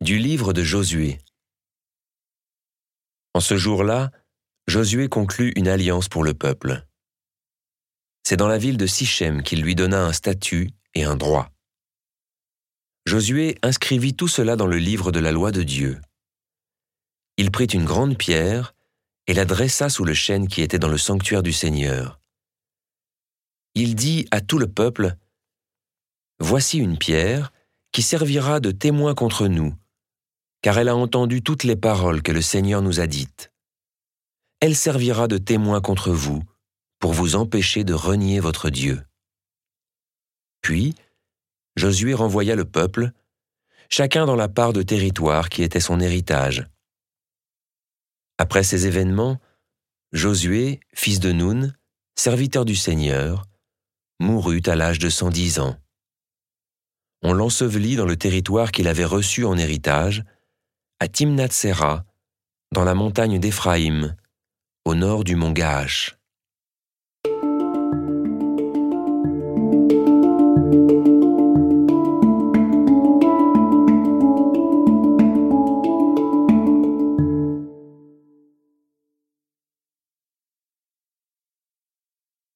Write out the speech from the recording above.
Du livre de Josué. En ce jour-là, Josué conclut une alliance pour le peuple. C'est dans la ville de Sichem qu'il lui donna un statut et un droit. Josué inscrivit tout cela dans le livre de la loi de Dieu. Il prit une grande pierre et la dressa sous le chêne qui était dans le sanctuaire du Seigneur. Il dit à tout le peuple, Voici une pierre qui servira de témoin contre nous, car elle a entendu toutes les paroles que le Seigneur nous a dites. Elle servira de témoin contre vous, pour vous empêcher de renier votre Dieu. Puis, Josué renvoya le peuple, chacun dans la part de territoire qui était son héritage. Après ces événements, Josué, fils de Nun, serviteur du Seigneur, mourut à l'âge de cent dix ans. On l'ensevelit dans le territoire qu'il avait reçu en héritage, à Timnath-Sera, dans la montagne d'Éphraïm, au nord du mont Gaash.